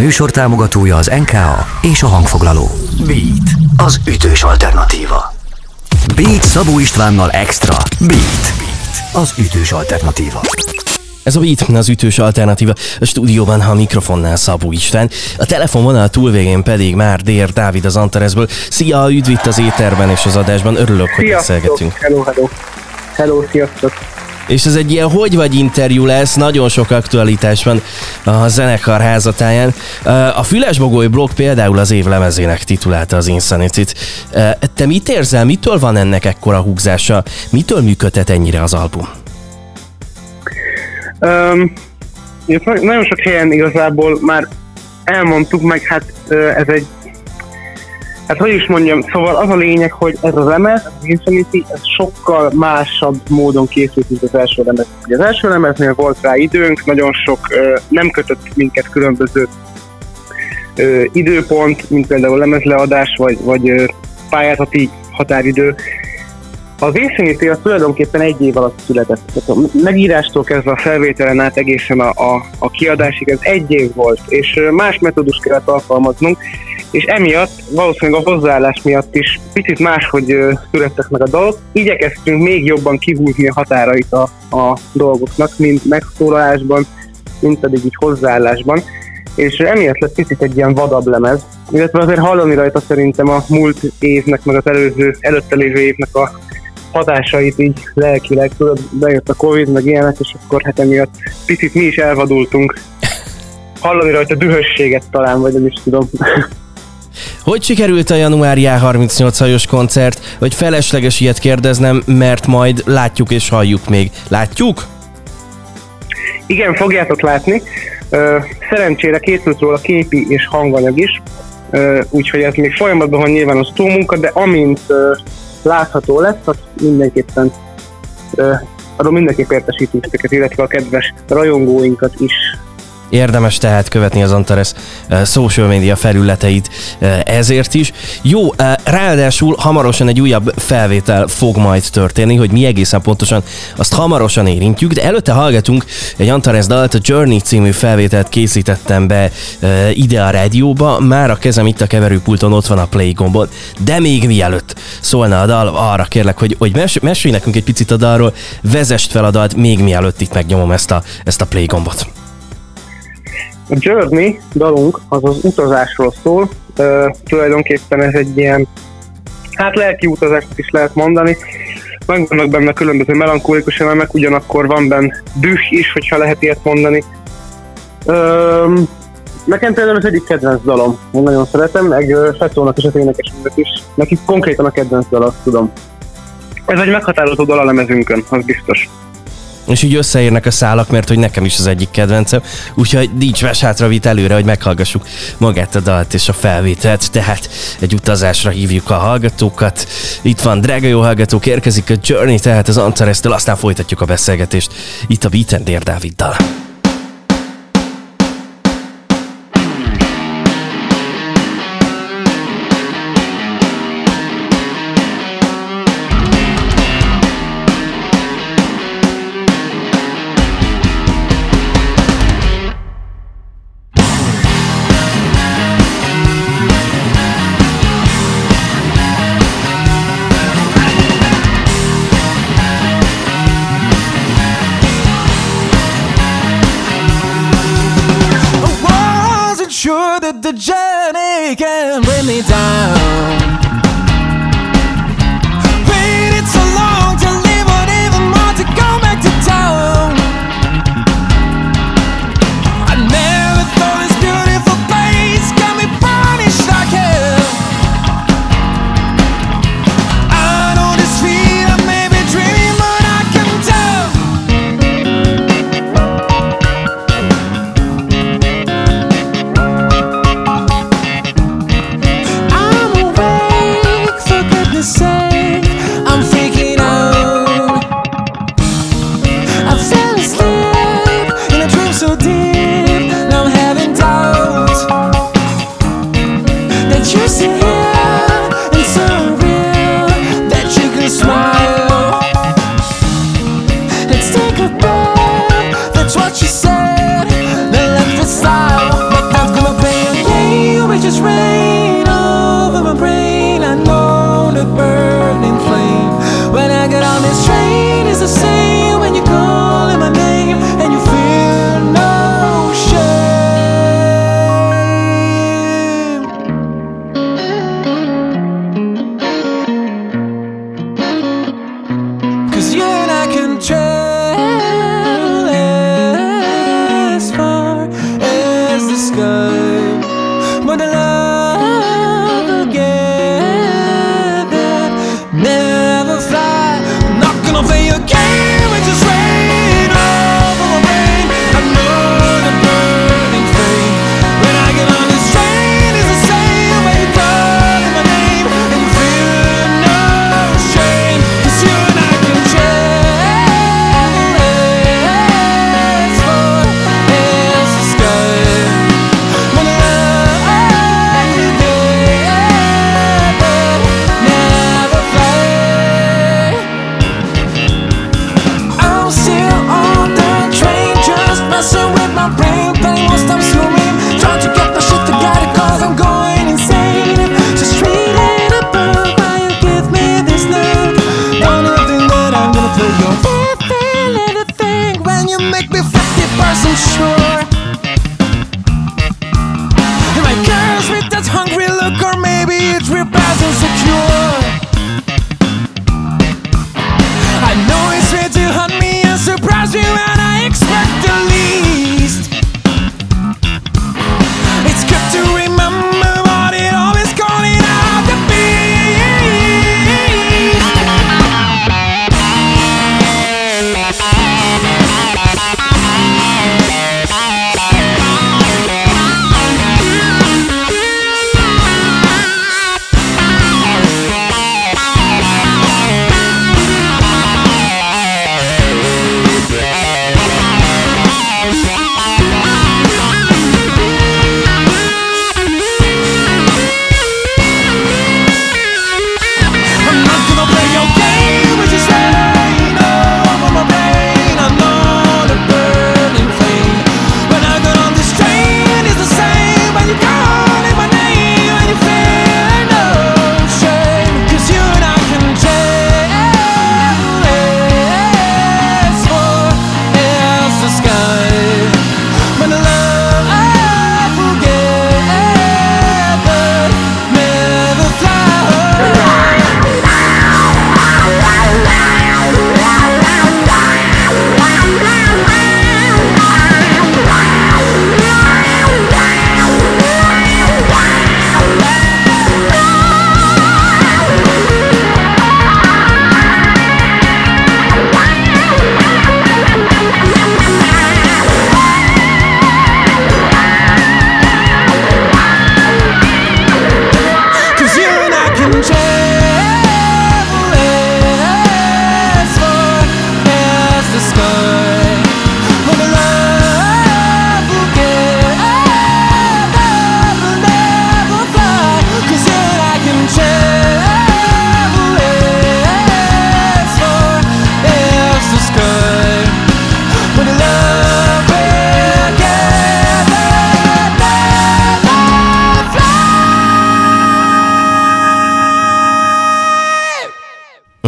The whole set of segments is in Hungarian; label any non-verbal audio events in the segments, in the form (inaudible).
műsor támogatója az NKA és a hangfoglaló. Beat, az ütős alternatíva. Beat Szabó Istvánnal Extra. Beat, Beat az ütős alternatíva. Ez a Beat, az ütős alternatíva. A stúdióban a mikrofonnál Szabó István. A telefonvonal túlvégén pedig már Dér Dávid az Antaresből. Szia, üdv itt az éterben és az adásban. Örülök, hogy beszélgetünk. Hello, hello. Hello, sziasztok. És ez egy ilyen hogy vagy interjú lesz, nagyon sok aktualitás van a zenekar házatáján. A Fülesbogoly blog például az év lemezének titulálta az Insanity-t. Te mit érzel, mitől van ennek ekkora húzása? Mitől működhet ennyire az album? Um, nagyon sok helyen igazából már elmondtuk, meg hát ez egy Hát hogy is mondjam, szóval az a lényeg, hogy ez az lemez, az Infinity, ez sokkal másabb módon készült, mint az első lemez. Az első lemeznél volt rá időnk, nagyon sok nem kötött minket különböző időpont, mint például lemezleadás, vagy, vagy pályázati határidő. Az Infinity az tulajdonképpen egy év alatt született. Tehát a megírástól kezdve a felvételen át egészen a, a, a kiadásig ez egy év volt, és más metódus kellett alkalmaznunk, és emiatt valószínűleg a hozzáállás miatt is picit máshogy születtek meg a dolgok. Igyekeztünk még jobban kihúzni a határait a, a dolgoknak, mint megszólalásban, mint pedig így hozzáállásban és emiatt lett picit egy ilyen vadabb lemez, illetve azért hallani rajta szerintem a múlt évnek, meg az előző, előtte lévő évnek a hatásait így lelkileg, tudod, bejött a Covid, meg ilyenek, és akkor hát emiatt picit mi is elvadultunk. (laughs) Hallani rajta dühösséget talán, vagy nem is tudom. Hogy sikerült a januári 38 hajós koncert? Hogy felesleges ilyet kérdeznem, mert majd látjuk és halljuk még. Látjuk? Igen, fogjátok látni. Szerencsére készült róla képi és hanganyag is, úgyhogy ez még folyamatban van nyilván a munka, de amint látható lesz, az mindenképpen arról mindenképp értesítünk illetve a kedves rajongóinkat is Érdemes tehát követni az Antares uh, social media felületeit uh, ezért is. Jó, uh, ráadásul hamarosan egy újabb felvétel fog majd történni, hogy mi egészen pontosan azt hamarosan érintjük, de előtte hallgatunk egy Antares dalt, a Journey című felvételt készítettem be ide a rádióba, már a kezem itt a keverőpulton ott van a play gombon, de még mielőtt szólna a dal, arra kérlek, hogy, hogy mes- mesélj nekünk egy picit a dalról, vezest fel a dalt, még mielőtt itt megnyomom ezt a, ezt a play gombot. A Journey dalunk az az utazásról szól, uh, tulajdonképpen ez egy ilyen, hát lelki utazást is lehet mondani, megvannak benne különböző melankólikus elemek, ugyanakkor van benne düh is, hogyha lehet ilyet mondani. Um, nekem például az egyik kedvenc dalom, én nagyon szeretem, meg Feszónak és az énekesünknek is. Neki konkrétan a kedvenc dal, azt tudom. Ez egy meghatározó dal a lemezünkön, az biztos és így összeérnek a szálak, mert hogy nekem is az egyik kedvencem, úgyhogy nincs más hátra vitt előre, hogy meghallgassuk magát a dalt és a felvételt, tehát egy utazásra hívjuk a hallgatókat. Itt van, drága jó hallgatók, érkezik a Journey, tehát az antares aztán folytatjuk a beszélgetést itt a Beat Dér Dáviddal. The journey can bring me down. just rain. sweet, that's hungry look, or maybe it's real and secure.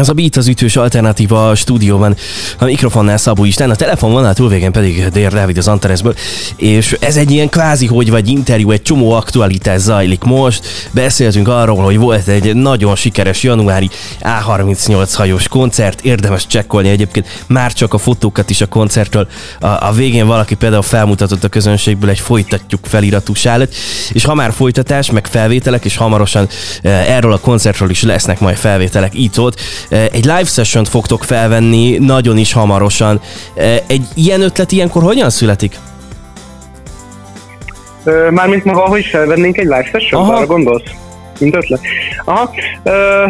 Ez a Beat az ütős alternatíva a stúdióban, a mikrofonnál Szabó isten, a telefon telefonvonal túlvégen pedig Dér Dávid az Antaresből, és ez egy ilyen kvázi hogy vagy interjú, egy csomó aktualitás zajlik most. Beszéltünk arról, hogy volt egy nagyon sikeres januári A38 hajós koncert, érdemes csekkolni egyébként már csak a fotókat is a koncertről. A, a végén valaki például felmutatott a közönségből egy folytatjuk feliratú sálet, és ha már folytatás, meg felvételek, és hamarosan eh, erről a koncertről is lesznek majd felvételek itt-ott, egy live session fogtok felvenni nagyon is hamarosan. Egy ilyen ötlet ilyenkor hogyan születik? Mármint maga, hogy felvennénk egy live session arra gondolsz? Mint ötlet? Aha. Ö,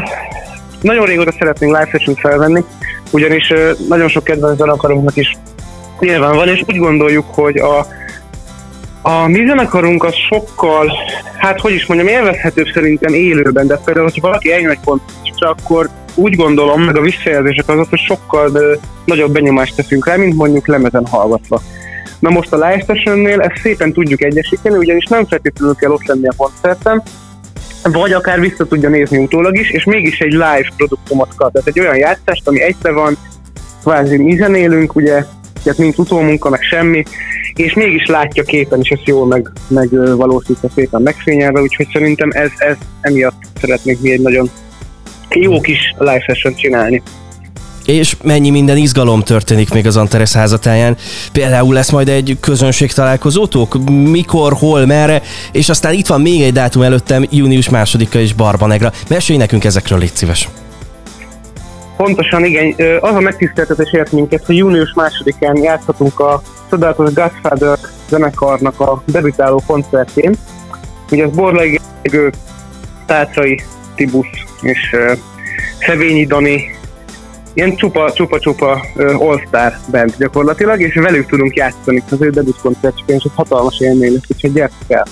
nagyon régóta szeretnénk live session felvenni, ugyanis nagyon sok kedvenc zenekarunknak is nyilván van, és úgy gondoljuk, hogy a a mi zenekarunk az sokkal, hát hogy is mondjam, élvezhetőbb szerintem élőben, de például, hogyha valaki eljön egy koncertre, akkor úgy gondolom, meg a visszajelzések azok, hogy sokkal ö, nagyobb benyomást teszünk rá, mint mondjuk lemezen hallgatva. Na most a live ezt szépen tudjuk egyesíteni, ugyanis nem feltétlenül kell ott lenni a koncerten, vagy akár vissza tudja nézni utólag is, és mégis egy live produktumot kap. Tehát egy olyan játszást, ami egybe van, kvázi mi zenélünk, ugye tehát nincs utómunka, meg semmi, és mégis látja képen, és ezt jól meg, meg valósítja szépen megfényelve, úgyhogy szerintem ez, ez emiatt szeretnék mi egy nagyon jó kis live session csinálni. És mennyi minden izgalom történik még az Antares házatáján. Például lesz majd egy közönség találkozótok? Mikor, hol, merre? És aztán itt van még egy dátum előttem, június másodika is Barbanegra. Mesélj nekünk ezekről, légy szíves. Pontosan, igen. Az a megtiszteltetés ért minket, hogy június másodikán játszhatunk a csodálatos Godfather zenekarnak a debütáló koncertjén. Ugye az Borlai Gergő, Tácai Tibusz és uh, Szevényi Dani, ilyen csupa-csupa uh, all-star band gyakorlatilag, és velük tudunk játszani az ő debüt koncertjükön, és ez hatalmas élmény lesz, úgyhogy gyertek el!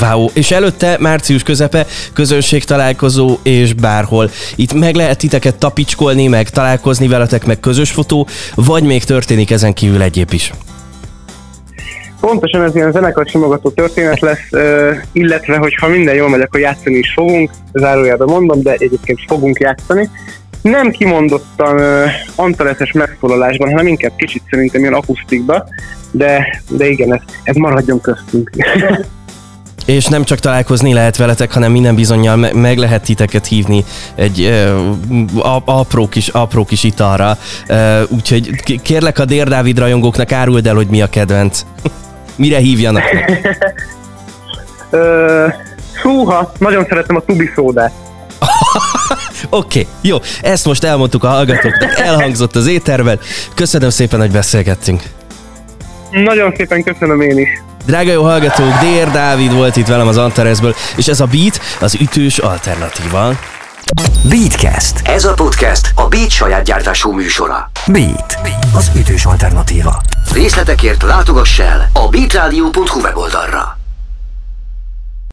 Wow. És előtte március közepe, közönség találkozó és bárhol. Itt meg lehet titeket tapicskolni, meg találkozni veletek, meg közös fotó, vagy még történik ezen kívül egyéb is? Pontosan ez ilyen zenekar simogató történet lesz, illetve hogyha minden jól megy, akkor játszani is fogunk, zárójában mondom, de egyébként fogunk játszani. Nem kimondottan uh, antaleszes megszólalásban, hanem inkább kicsit szerintem ilyen akusztikba, de, de igen, ez, ez maradjon köztünk. (laughs) És nem csak találkozni lehet veletek, hanem minden bizonyal me- meg lehet titeket hívni egy uh, apró, kis, apró kis italra. Uh, úgyhogy kérlek a Dér Dávid rajongóknak áruld el, hogy mi a kedvenc. (laughs) Mire hívjanak? Húha, nagyon szeretem a tubi szódát. (laughs) Oké, okay, jó. Ezt most elmondtuk a hallgatóknak, elhangzott az éterben. Köszönöm szépen, hogy beszélgettünk. Nagyon szépen köszönöm én is. Drága jó hallgatók, Dér Dávid volt itt velem az Antaresből, és ez a Beat az ütős alternatíva. Beatcast. Ez a podcast a Beat saját gyártású műsora. Beat. Az ütős alternatíva. Részletekért látogass el a beatradio.hu weboldalra.